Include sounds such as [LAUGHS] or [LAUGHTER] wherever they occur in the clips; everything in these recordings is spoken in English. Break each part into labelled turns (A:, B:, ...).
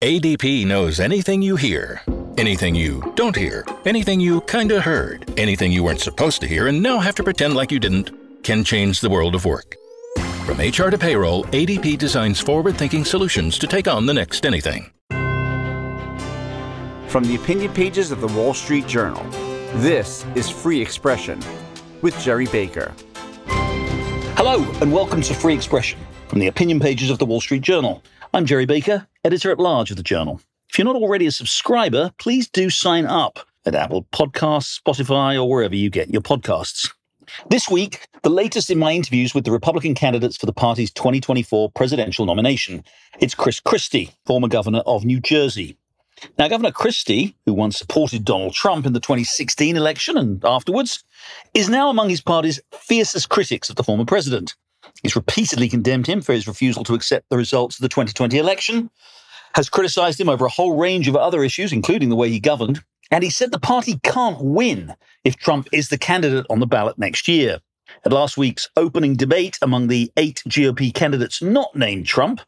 A: ADP knows anything you hear, anything you don't hear, anything you kinda heard, anything you weren't supposed to hear and now have to pretend like you didn't, can change the world of work. From HR to payroll, ADP designs forward thinking solutions to take on the next anything.
B: From the opinion pages of the Wall Street Journal, this is Free Expression with Gerry Baker.
C: Hello, and welcome to Free Expression from the opinion pages of the Wall Street Journal. I'm Gerry Baker, editor at large of the Journal. If you're not already a subscriber, please do sign up at Apple Podcasts, Spotify, or wherever you get your podcasts. This week, the latest in my interviews with the Republican candidates for the party's 2024 presidential nomination. It's Chris Christie, former governor of New Jersey. Now, Governor Christie, who once supported Donald Trump in the 2016 election and afterwards, is now among his party's fiercest critics of the former president. He's repeatedly condemned him for his refusal to accept the results of the 2020 election, has criticized him over a whole range of other issues, including the way he governed, and he said the party can't win if Trump is the candidate on the ballot next year. At last week's opening debate among the eight GOP candidates not named Trump,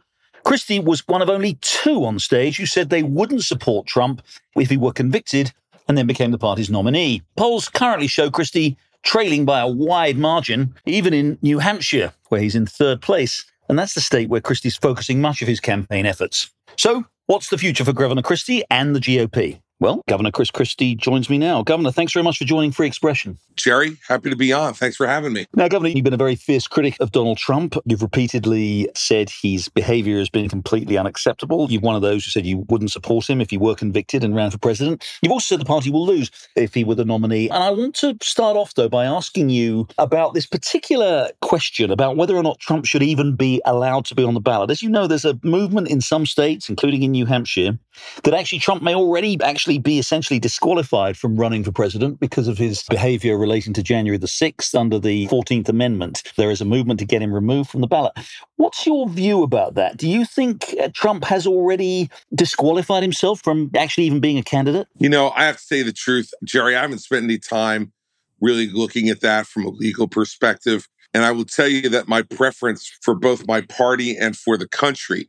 C: Christie was one of only two on stage who said they wouldn't support Trump if he were convicted and then became the party's nominee. Polls currently show Christie trailing by a wide margin, even in New Hampshire, where he's in third place. And that's the state where Christie's focusing much of his campaign efforts. So, what's the future for Governor Christie and the GOP? Well, Governor Chris Christie joins me now. Governor, thanks very much for joining Free Expression.
D: Gerry, happy to be on. Thanks for having me.
C: Now, Governor, you've been a very fierce critic of Donald Trump. You've repeatedly said his behavior has been completely unacceptable. You're one of those who said you wouldn't support him if he were convicted and ran for president. You've also said the party will lose if he were the nominee. And I want to start off, though, by asking you about this particular question about whether or not Trump should even be allowed to be on the ballot. As you know, there's a movement in some states, including in New Hampshire, that actually Trump may already actually be essentially disqualified from running for president because of his behavior relating to January the 6th under the 14th Amendment. There is a movement to get him removed from the ballot. What's your view about that? Do you think uh, Trump has already disqualified himself from actually even being a candidate?
D: You know, I have to say the truth, Gerry, I haven't spent any time really looking at that from a legal perspective. And I will tell you that my preference for both my party and for the country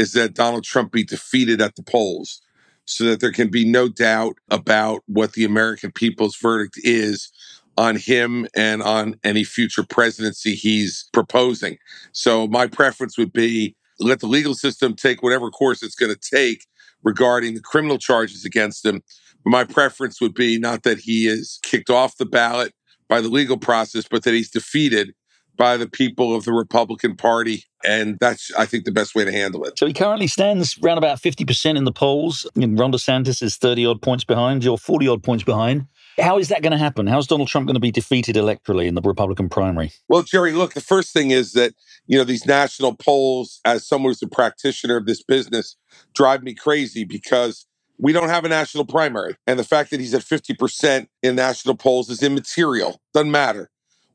D: is that Donald Trump be defeated at the polls so that there can be no doubt about what the American people's verdict is on him and on any future presidency he's proposing. So my preference would be let the legal system take whatever course it's going to take regarding the criminal charges against him. But my preference would be not that he is kicked off the ballot by the legal process, but that he's defeated by the people of the Republican Party. And that's, I think, the best way to handle it.
C: So he currently stands around about 50% in the polls. And Ron DeSantis is 30 odd points behind, you're 40 odd points behind. How is that going to happen? How's Donald Trump going to be defeated electorally in the Republican primary?
D: Well, Gerry, look, the first thing is that, you know, these national polls, as someone who's a practitioner of this business, drive me crazy because we don't have a national primary. And the fact that he's at 50% in national polls is immaterial. Doesn't matter.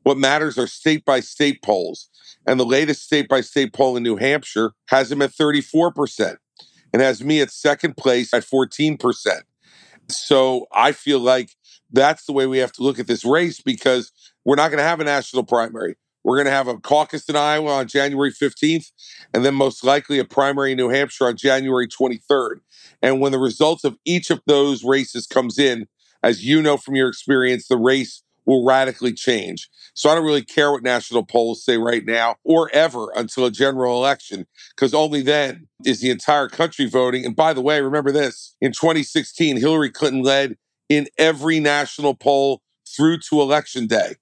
D: What matters are state by state polls. And the latest state by state poll in New Hampshire has him at 34% and has me at second place at 14%. So I feel like that's the way we have to look at this race because we're not going to have a national primary. We're going to have a caucus in Iowa on January 15th, and then most likely a primary in New Hampshire on January 23rd. And when the results of each of those races comes in, as you know from your experience, the race will radically change. So I don't really care what national polls say right now or ever until a general election, because only then is the entire country voting. And by the way, remember this in 2016, Hillary Clinton led in every national poll through to election day.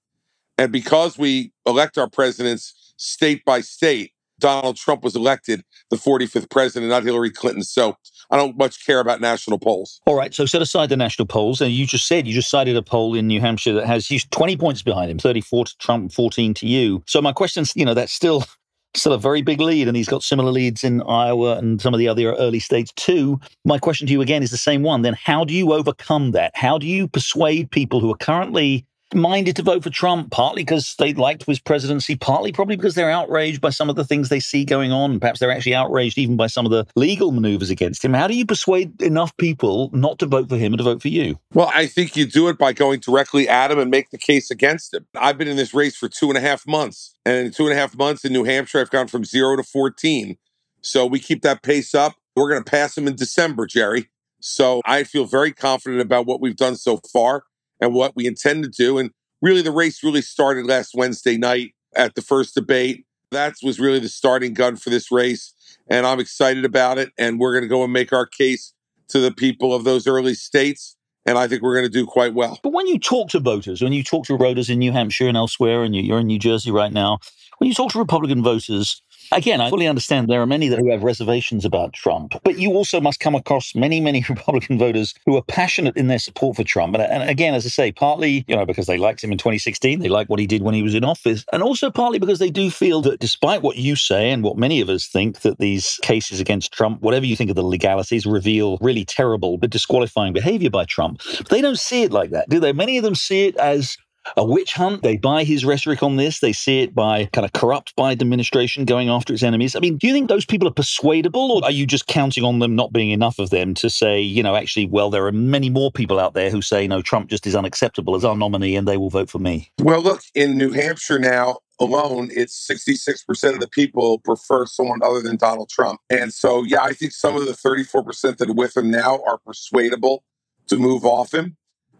D: And because we elect our presidents state by state, Donald Trump was elected the 45th president, not Hillary Clinton. So I don't much care about national polls.
C: All right. So set aside the national polls. And you just said, you just cited a poll in New Hampshire that has he's 20 points behind him, 34 to Trump, 14 to you. So my question's, you know, that's still [LAUGHS] still a very big lead, and he's got similar leads in Iowa and some of the other early states too. My question to you again is the same one. Then, how do you overcome that? How do you persuade people who are currently minded to vote for Trump, partly because they liked his presidency, partly probably because they're outraged by some of the things they see going on. Perhaps they're actually outraged even by some of the legal maneuvers against him. How do you persuade enough people not to vote for him and to vote for you?
D: Well, I think you do it by going directly at him and make the case against him. I've been in this race for two and a half months. And in two and a half months in New Hampshire, I've gone from zero to 14. So we keep that pace up. We're going to pass him in December, Gerry. So I feel very confident about what we've done so far and what we intend to do. And really, the race really started last Wednesday night at the first debate. That was really the starting gun for this race. And I'm excited about it. And we're going to go and make our case to the people of those early states. And I think we're going to do quite well.
C: But when you talk to voters, when you talk to voters in New Hampshire and elsewhere, and you're in New Jersey right now, when you talk to Republican voters, Again, I fully understand there are many that who have reservations about Trump, but you also must come across many, many [LAUGHS] Republican voters who are passionate in their support for Trump. And, and, again, as I say, partly, you know, because they liked him in 2016, they like what he did when he was in office, and also partly because they do feel that despite what you say and what many of us think, that these cases against Trump, whatever you think of the legalities, reveal really terrible but disqualifying behavior by Trump. But they don't see it like that, do they? Many of them see it as a witch hunt. They buy his rhetoric on this. They see it by kind of corrupt Biden administration going after its enemies. I mean, do you think those people are persuadable, or are you just counting on them not being enough of them to say, you know, actually, well, there are many more people out there who say, no, Trump just is unacceptable as our nominee and they will vote for me?
D: Well, look, in New Hampshire now, alone, it's 66% of the people prefer someone other than Donald Trump. And so, yeah, I think some of the 34% that are with him now are persuadable to move off him.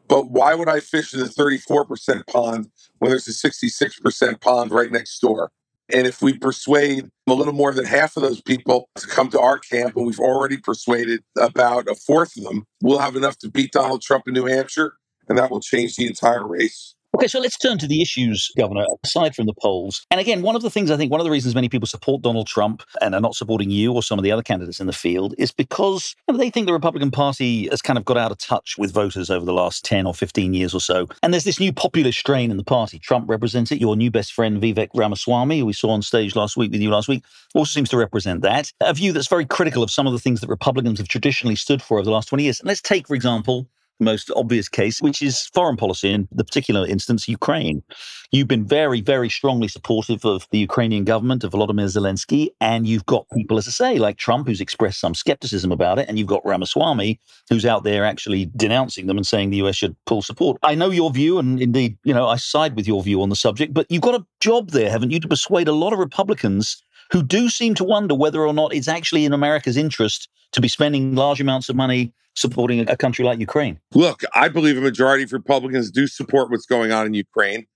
D: But why would I fish in the 34% pond when there's a 66% pond right next door? And if we persuade a little more than half of those people to come to our camp, and we've already persuaded about a fourth of them, we'll have enough to beat Donald Trump in New Hampshire, and that will change the entire race.
C: Okay, so let's turn to the issues, Governor, aside from the polls. And again, one of the things I think, one of the reasons many people support Donald Trump and are not supporting you or some of the other candidates in the field is because you know, they think the Republican Party has kind of got out of touch with voters over the last 10 or 15 years or so. And there's this new populist strain in the party. Trump represents it. Your new best friend, Vivek Ramaswamy, who we saw on stage last week with you last week, also seems to represent that. A view that's very critical of some of the things that Republicans have traditionally stood for over the last 20 years. And let's take, for example, most obvious case, which is foreign policy, in the particular instance, Ukraine. You've been very, very strongly supportive of the Ukrainian government, of Volodymyr Zelensky, and you've got people, as I say, like Trump, who's expressed some skepticism about it, and you've got Ramaswamy, who's out there actually denouncing them and saying the US should pull support. I know your view, and indeed, you know, I side with your view on the subject, but you've got a job there, haven't you, to persuade a lot of Republicans who do seem to wonder whether or not it's actually in America's interest to be spending large amounts of money supporting a country like Ukraine?
D: Look, I believe a majority of Republicans do support what's going on in Ukraine.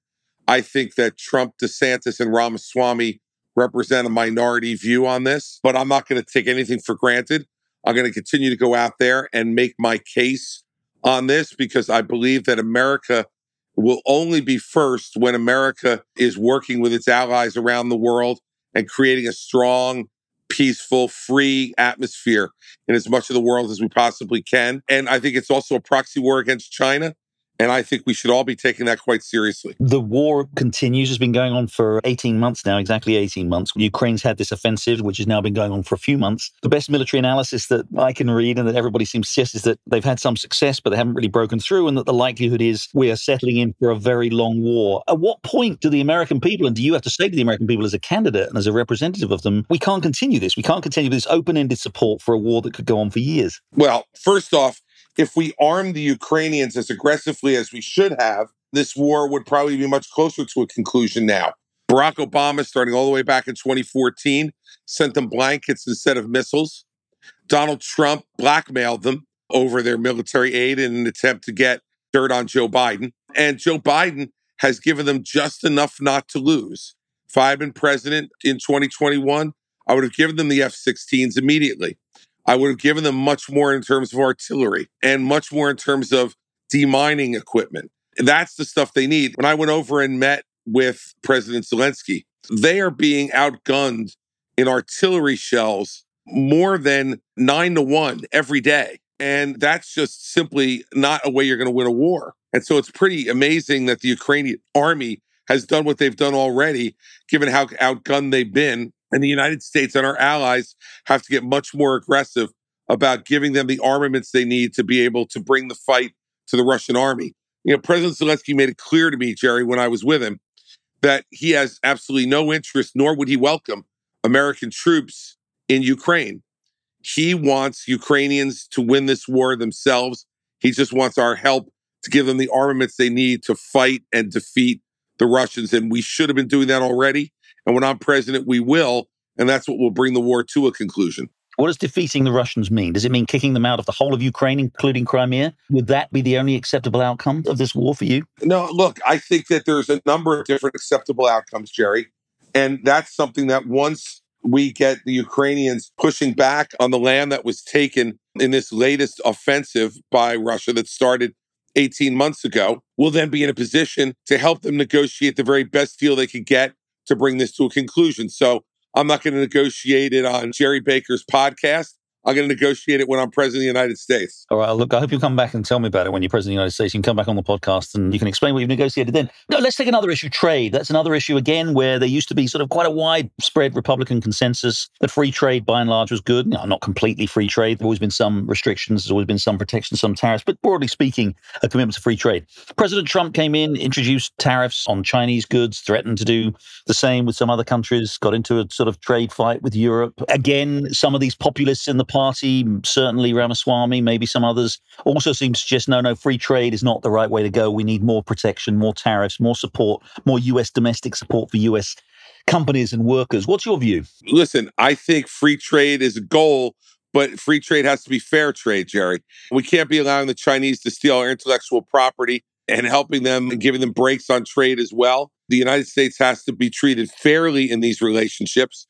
D: I think that Trump, DeSantis, and Ramaswamy represent a minority view on this, but I'm not going to take anything for granted. I'm going to continue to go out there and make my case on this because I believe that America will only be first when America is working with its allies around the world and creating a strong, peaceful, free atmosphere in as much of the world as we possibly can. And I think it's also a proxy war against China. And I think we should all be taking that quite seriously.
C: The war continues, has been going on for 18 months now, exactly 18 months. Ukraine's had this offensive, which has now been going on for a few months. The best military analysis that I can read and that everybody seems to suggest is that they've had some success, but they haven't really broken through, and that the likelihood is we are settling in for a very long war. At what point do the American people, and do you have to say to the American people as a candidate and as a representative of them, we can't continue this? We can't continue this open ended support for a war that could go on for years?
D: Well, first off, if we armed the Ukrainians as aggressively as we should have, this war would probably be much closer to a conclusion now. Barack Obama, starting all the way back in 2014, sent them blankets instead of missiles. Donald Trump blackmailed them over their military aid in an attempt to get dirt on Joe Biden. And Joe Biden has given them just enough not to lose. If I had been president in 2021, I would have given them the F 16s immediately. I would have given them much more in terms of artillery and much more in terms of demining equipment. That's the stuff they need. When I went over and met with President Zelensky, they are being outgunned in artillery shells more than nine to one every day. And that's just simply not a way you're going to win a war. And so it's pretty amazing that the Ukrainian army has done what they've done already, given how outgunned they've been and the United States and our allies have to get much more aggressive about giving them the armaments they need to be able to bring the fight to the Russian army. You know, President Zelensky made it clear to me, Gerry, when I was with him, that he has absolutely no interest, nor would he welcome American troops in Ukraine. He wants Ukrainians to win this war themselves. He just wants our help to give them the armaments they need to fight and defeat the Russians. And we should have been doing that already. And when I'm president, we will. And that's what will bring the war to a conclusion.
C: What does defeating the Russians mean? Does it mean kicking them out of the whole of Ukraine, including Crimea? Would that be the only acceptable outcome of this war for you?
D: No, look, I think that there's a number of different acceptable outcomes, Gerry. And that's something that once we get the Ukrainians pushing back on the land that was taken in this latest offensive by Russia that started 18 months ago, we'll then be in a position to help them negotiate the very best deal they could get to bring this to a conclusion. So I'm not going to negotiate it on Gerry Baker's podcast. I'm going to negotiate it when I'm president of the United States.
C: All right. Look, I hope you'll come back and tell me about it when you're president of the United States. You can come back on the podcast and you can explain what you've negotiated then. No, let's take another issue trade. That's another issue, again, where there used to be sort of quite a widespread Republican consensus that free trade by and large was good. No, not completely free trade. There's always been some restrictions, there's always been some protections, some tariffs, but broadly speaking, a commitment to free trade. President Trump came in, introduced tariffs on Chinese goods, threatened to do the same with some other countries, got into a sort of trade fight with Europe. Again, some of these populists in the party, certainly Ramaswamy, maybe some others, also seem to suggest no, no, free trade is not the right way to go. We need more protection, more tariffs, more support, more US domestic support for US companies and workers. What's your view?
D: Listen, I think free trade is a goal, but free trade has to be fair trade, Gerry. We can't be allowing the Chinese to steal our intellectual property and helping them and giving them breaks on trade as well. The United States has to be treated fairly in these relationships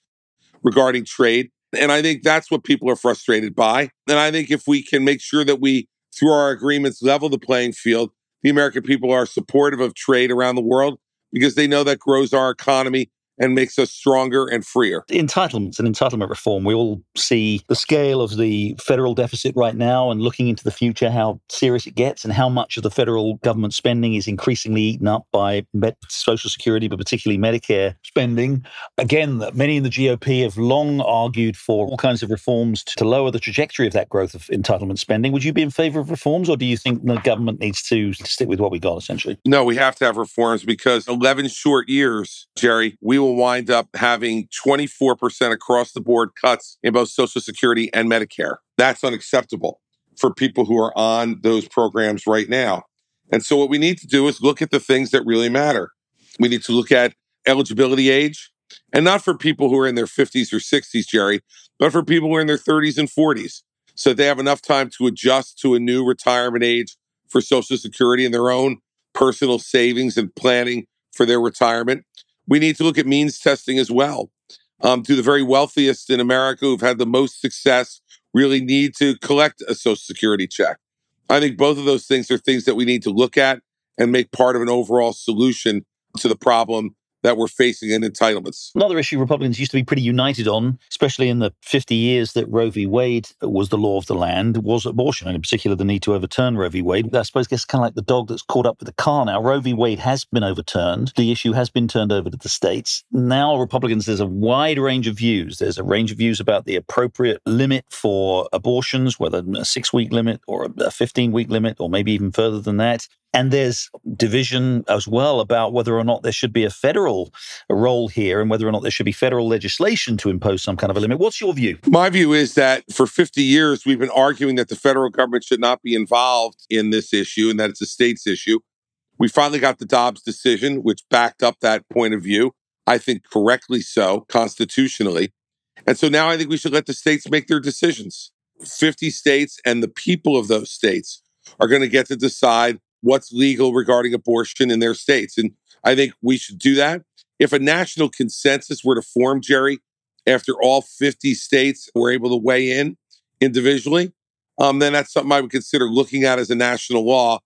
D: regarding trade. And I think that's what people are frustrated by. And I think if we can make sure that we, through our agreements, level the playing field, the American people are supportive of trade around the world because they know that grows our economy and makes us stronger and freer.
C: Entitlements and entitlement reform. We all see the scale of the federal deficit right now and looking into the future, how serious it gets and how much of the federal government spending is increasingly eaten up by Social Security, but particularly Medicare spending. Again, many in the GOP have long argued for all kinds of reforms to lower the trajectory of that growth of entitlement spending. Would you be in favor of reforms or do you think the government needs to stick with what we got essentially?
D: No, we have to have reforms because 11 short years, Gerry, we will will wind up having 24% across the board cuts in both Social Security and Medicare. That's unacceptable for people who are on those programs right now. And so, what we need to do is look at the things that really matter. We need to look at eligibility age, and not for people who are in their 50s or 60s, Gerry, but for people who are in their 30s and 40s. So they have enough time to adjust to a new retirement age for Social Security and their own personal savings and planning for their retirement we need to look at means testing as well. Um, do the very wealthiest in America who've had the most success really need to collect a Social Security check? I think both of those things are things that we need to look at and make part of an overall solution to the problem that we're facing in entitlements.
C: Another issue Republicans used to be pretty united on, especially in the 50 years that Roe v. Wade was the law of the land, was abortion, and in particular the need to overturn Roe v. Wade. I suppose it's kind of like the dog that's caught up with the car now. Roe v. Wade has been overturned. The issue has been turned over to the states. Now, Republicans, there's a wide range of views. There's a range of views about the appropriate limit for abortions, whether a six week limit or a 15 week limit, or maybe even further than that. And there's division as well about whether or not there should be a federal role here and whether or not there should be federal legislation to impose some kind of a limit. What's your view?
D: My view is that for 50 years, we've been arguing that the federal government should not be involved in this issue and that it's a state's issue. We finally got the Dobbs decision, which backed up that point of view. I think correctly so, constitutionally. And so now I think we should let the states make their decisions. 50 states and the people of those states are going to get to decide what's legal regarding abortion in their states. And I think we should do that. If a national consensus were to form, Gerry, after all 50 states were able to weigh in individually, um, then that's something I would consider looking at as a national law,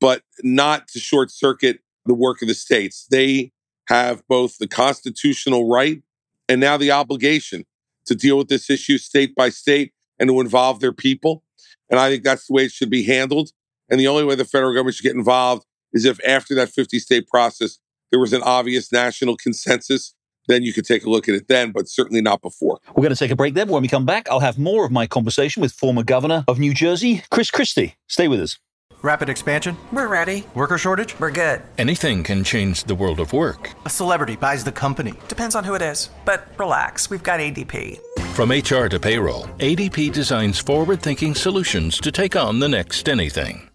D: but not to short circuit the work of the states. They have both the constitutional right and now the obligation to deal with this issue state by state and to involve their people. And I think that's the way it should be handled. And the only way the federal government should get involved is if after that 50 state process, there was an obvious national consensus. Then you could take a look at it then, but certainly not before.
C: We're going to take a break there. When we come back, I'll have more of my conversation with former governor of New Jersey, Chris Christie. Stay with us.
E: Rapid expansion?
F: We're ready.
E: Worker shortage?
F: We're good.
A: Anything can change the world of work.
E: A celebrity buys the company.
F: Depends on who it is. But relax, we've got ADP.
A: From HR to payroll, ADP designs forward thinking solutions to take on the next anything.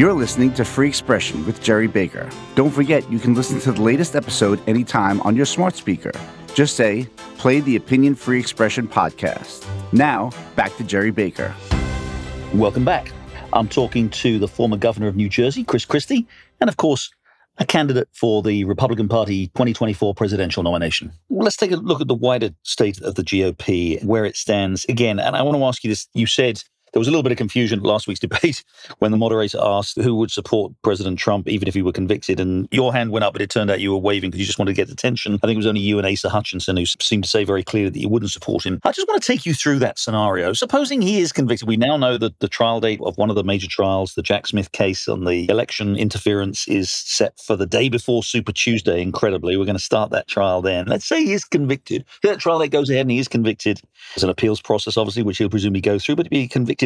B: You're listening to Free Expression with Gerry Baker. Don't forget, you can listen to the latest episode anytime on your smart speaker. Just say, play the Opinion Free Expression podcast. Now, back to Gerry Baker.
C: Welcome back. I'm talking to the former governor of New Jersey, Chris Christie, and of course, a candidate for the Republican Party 2024 presidential nomination. Let's take a look at the wider state of the GOP, where it stands again. And I want to ask you this. You said there was a little bit of confusion at last week's [LAUGHS] debate when the moderator asked who would support President Trump even if he were convicted. And your hand went up, but it turned out you were waving because you just wanted to get attention. I think it was only you and Asa Hutchinson who seemed to say very clearly that you wouldn't support him. I just want to take you through that scenario. Supposing he is convicted, we now know that the trial date of one of the major trials, the Jack Smith case on the election interference, is set for the day before Super Tuesday, incredibly. We're going to start that trial then. Let's say he is convicted. That trial date goes ahead and he is convicted. There's an appeals process, obviously, which he'll presumably go through, but to be convicted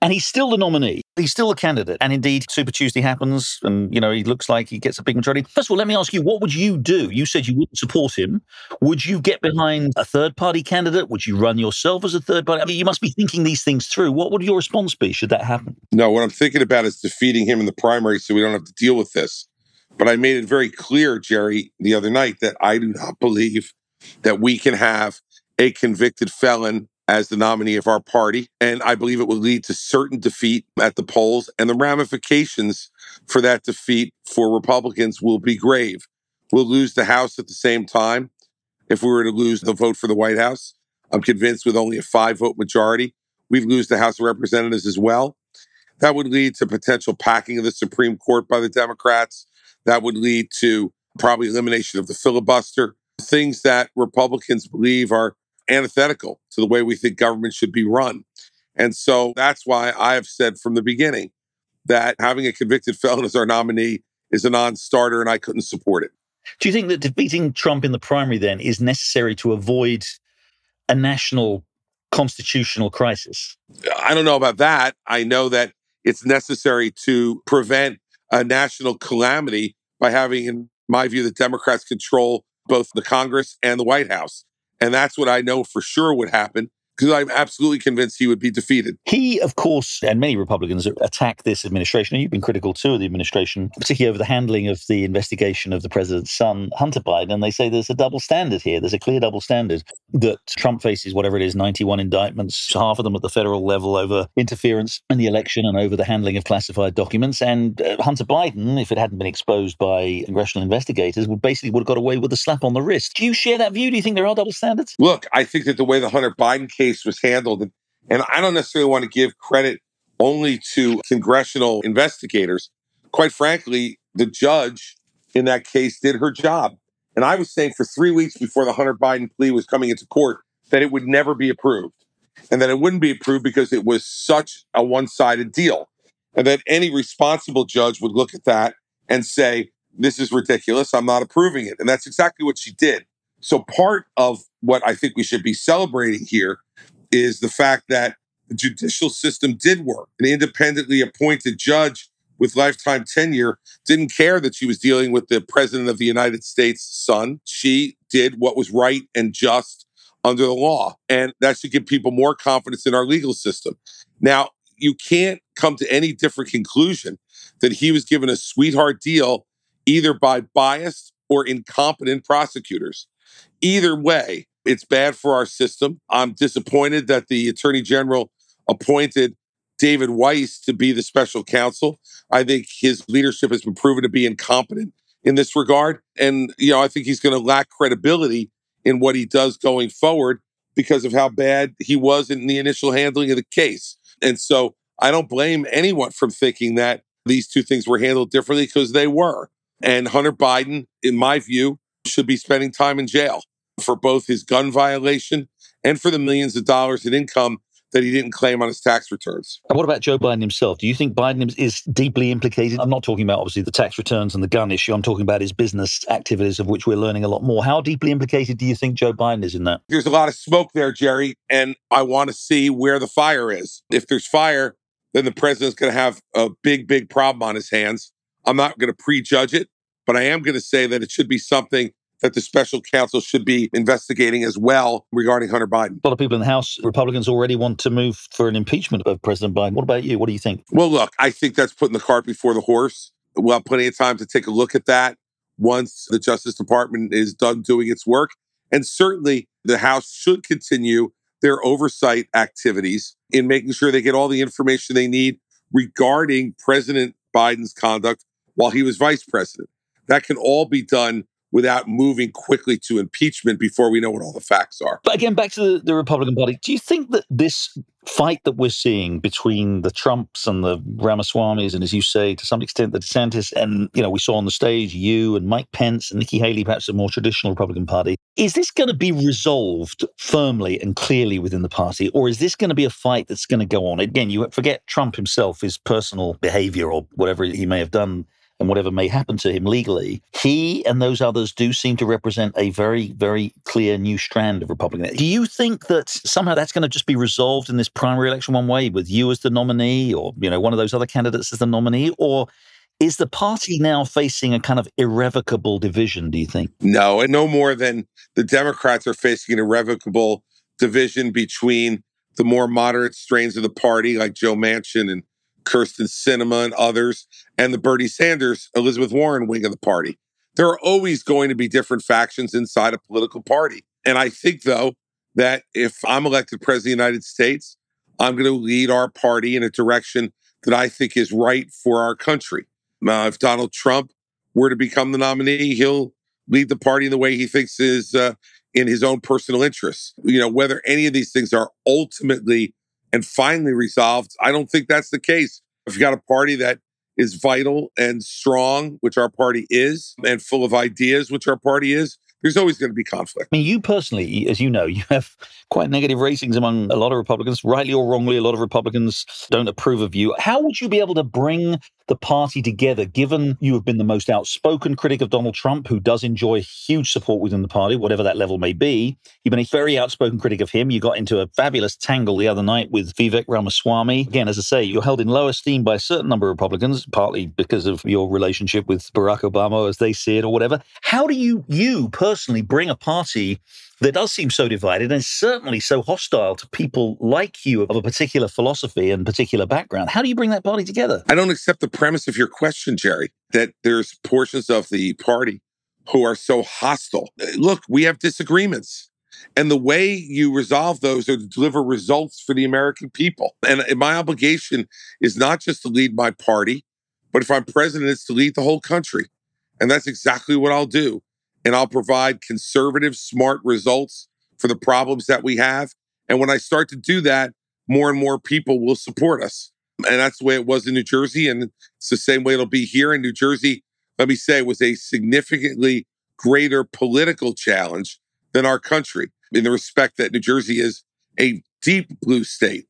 C: and he's still the nominee. He's still a candidate. And indeed, Super Tuesday happens, and you know he looks like he gets a big majority. First of all, let me ask you, what would you do? You said you wouldn't support him. Would you get behind a third party candidate? Would you run yourself as a third party? I mean, you must be thinking these things through. What would your response be should that happen?
D: No, what I'm thinking about is defeating him in the primary so we don't have to deal with this. But I made it very clear, Gerry, the other night that I do not believe that we can have a convicted felon as the nominee of our party. And I believe it will lead to certain defeat at the polls. And the ramifications for that defeat for Republicans will be grave. We'll lose the House at the same time. If we were to lose the vote for the White House, I'm convinced with only a five vote majority, we'd lose the House of Representatives as well. That would lead to potential packing of the Supreme Court by the Democrats. That would lead to probably elimination of the filibuster, things that Republicans believe are antithetical to the way we think government should be run. And so that's why I have said from the beginning that having a convicted felon as our nominee is a non starter and I couldn't support it.
C: Do you think that defeating Trump in the primary then is necessary to avoid a national constitutional crisis?
D: I don't know about that. I know that it's necessary to prevent a national calamity by having, in my view, the Democrats control both the Congress and the White House. And that's what I know for sure would happen because I'm absolutely convinced he would be defeated.
C: He, of course, and many Republicans attack this administration, and you've been critical too of the administration, particularly over the handling of the investigation of the president's son, Hunter Biden. And they say there's a double standard here. There's a clear double standard that Trump faces, whatever it is, 91 indictments, half of them at the federal level over interference in the election and over the handling of classified documents. And uh, Hunter Biden, if it hadn't been exposed by congressional investigators, would basically would have got away with a slap on the wrist. Do you share that view? Do you think there are double standards?
D: Look, I think that the way the Hunter Biden case case was handled. And, and I don't necessarily want to give credit only to congressional investigators. Quite frankly, the judge in that case did her job. And I was saying for three weeks before the Hunter Biden plea was coming into court that it would never be approved and that it wouldn't be approved because it was such a one sided deal. And that any responsible judge would look at that and say, This is ridiculous. I'm not approving it. And that's exactly what she did. So, part of what I think we should be celebrating here is the fact that the judicial system did work. An independently appointed judge with lifetime tenure didn't care that she was dealing with the president of the United States' son. She did what was right and just under the law. And that should give people more confidence in our legal system. Now, you can't come to any different conclusion that he was given a sweetheart deal either by biased or incompetent prosecutors. Either way, it's bad for our system. I'm disappointed that the attorney general appointed David Weiss to be the special counsel. I think his leadership has been proven to be incompetent in this regard. And, you know, I think he's going to lack credibility in what he does going forward because of how bad he was in the initial handling of the case. And so I don't blame anyone from thinking that these two things were handled differently because they were. And Hunter Biden, in my view, should be spending time in jail for both his gun violation and for the millions of dollars in income that he didn't claim on his tax returns.
C: And what about Joe Biden himself? Do you think Biden is deeply implicated? I'm not talking about obviously the tax returns and the gun issue. I'm talking about his business activities, of which we're learning a lot more. How deeply implicated do you think Joe Biden is in that?
D: There's a lot of smoke there, Gerry, and I want to see where the fire is. If there's fire, then the president's going to have a big, big problem on his hands. I'm not going to prejudge it, but I am going to say that it should be something that the special counsel should be investigating as well regarding Hunter Biden.
C: A lot of people in the House, Republicans already want to move for an impeachment of President Biden. What about you? What do you think?
D: Well, look, I think that's putting the cart before the horse. We'll have plenty of time to take a look at that once the Justice Department is done doing its work. And certainly the House should continue their oversight activities in making sure they get all the information they need regarding President Biden's conduct while he was vice president. That can all be done without moving quickly to impeachment before we know what all the facts are.
C: But again, back to the, the, Republican Party, do you think that this fight that we're seeing between the Trumps and the Ramaswamys, and as you say, to some extent, the DeSantis, and you know, we saw on the stage you and Mike Pence and Nikki Haley, perhaps a more traditional Republican Party, is this going to be resolved firmly and clearly within the party, or is this going to be a fight that's going to go on? Again, you forget Trump himself, his personal behavior or whatever he may have done and whatever may happen to him legally, he and those others do seem to represent a very, very clear new strand of Republican. Do you think that somehow that's going to just be resolved in this primary election one way with you as the nominee or, you know, one of those other candidates as the nominee? Or is the party now facing a kind of irrevocable division, do you think?
D: No, and no more than the Democrats are facing an irrevocable division between the more moderate strains of the party, like Joe Manchin and Kyrsten Sinema and others, and the Bernie Sanders, Elizabeth Warren wing of the party. There are always going to be different factions inside a political party. And I think, though, that if I'm elected president of the United States, I'm going to lead our party in a direction that I think is right for our country. Now, if Donald Trump were to become the nominee, he'll lead the party in the way he thinks is uh, in his own personal interests. You know, whether any of these things are ultimately and finally resolved. I don't think that's the case. If you got a party that is vital and strong, which our party is, and full of ideas, which our party is, there's always going to be conflict.
C: I mean, you personally, as you know, you have quite negative ratings among a lot of Republicans, rightly or wrongly. A lot of Republicans don't approve of you. How would you be able to bring the party together, given you have been the most outspoken critic of Donald Trump, who does enjoy huge support within the party, whatever that level may be? You've been a very outspoken critic of him. You got into a fabulous tangle the other night with Vivek Ramaswamy. Again, as I say, you're held in low esteem by a certain number of Republicans, partly because of your relationship with Barack Obama, as they see it, or whatever. How do you, you personally, personally bring a party that does seem so divided and certainly so hostile to people like you of a particular philosophy and particular background. How do you bring that party together?
D: I don't accept the premise of your question, Gerry, that there's portions of the party who are so hostile. Look, we have disagreements. And the way you resolve those are to deliver results for the American people. And my obligation is not just to lead my party, but if I'm president, it's to lead the whole country. And that's exactly what I'll do and I'll provide conservative, smart results for the problems that we have. And when I start to do that, more and more people will support us. And that's the way it was in New Jersey. And it's the same way it'll be here in New Jersey. Let me say, was a significantly greater political challenge than our country in the respect that New Jersey is a deep blue state.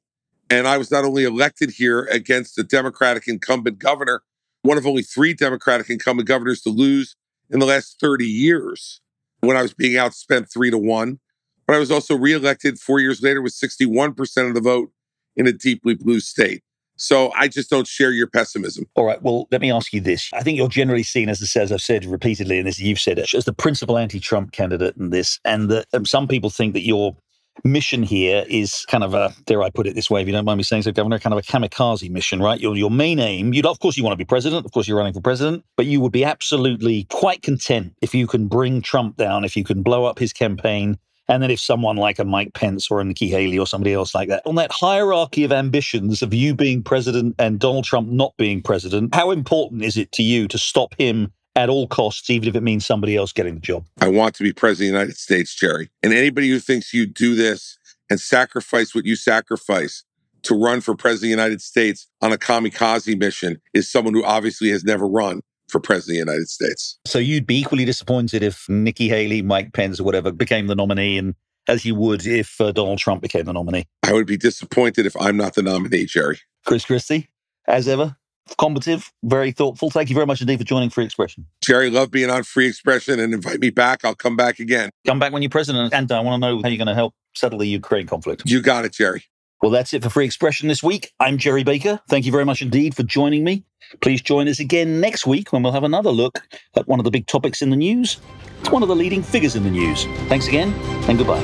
D: And I was not only elected here against a Democratic incumbent governor, one of only three Democratic incumbent governors to lose in the last 30 years when I was being outspent three to one. But I was also reelected four years later with 61% of the vote in a deeply blue state. So I just don't share your pessimism.
C: All right. Well, let me ask you this. I think you're generally seen, as, as I've said repeatedly, and as you've said it, as the principal anti-Trump candidate in this. And that um, some people think that you're mission here is kind of a, dare I put it this way, if you don't mind me saying so, Governor, kind of a kamikaze mission, right? Your, your main aim, you'd, of course, you want to be president. Of course, you're running for president, but you would be absolutely quite content if you can bring Trump down, if you can blow up his campaign. And then if someone like a Mike Pence or a Nikki Haley or somebody else like that, on that hierarchy of ambitions of you being president and Donald Trump not being president, how important is it to you to stop him at all costs, even if it means somebody else getting the job.
D: I want to be president of the United States, Gerry. And anybody who thinks you do this and sacrifice what you sacrifice to run for president of the United States on a kamikaze mission is someone who obviously has never run for president of the United States.
C: So you'd be equally disappointed if Nikki Haley, Mike Pence, or whatever became the nominee and as you would if uh, Donald Trump became the nominee.
D: I would be disappointed if I'm not the nominee, Gerry.
C: Chris Christie, as ever, combative, very thoughtful. Thank you very much indeed for joining Free Expression.
D: Gerry, love being on Free Expression and invite me back. I'll come back again.
C: Come back when you're president. And I want to know how you're going to help settle the Ukraine conflict.
D: You got it, Gerry.
C: Well, that's it for Free Expression this week. I'm Gerry Baker. Thank you very much indeed for joining me. Please join us again next week when we'll have another look at one of the big topics in the news. It's one of the leading figures in the news. Thanks again, and goodbye.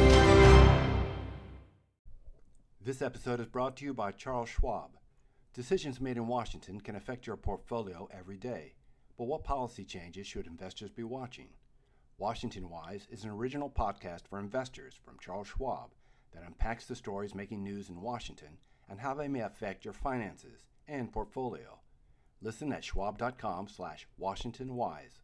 G: This episode is brought to you by Charles Schwab. Decisions made in Washington can affect your portfolio every day. But what policy changes should investors be watching? Washington Wise is an original podcast for investors from Charles Schwab that unpacks the stories making news in Washington and how they may affect your finances and portfolio. Listen at schwab.com slash washingtonwise.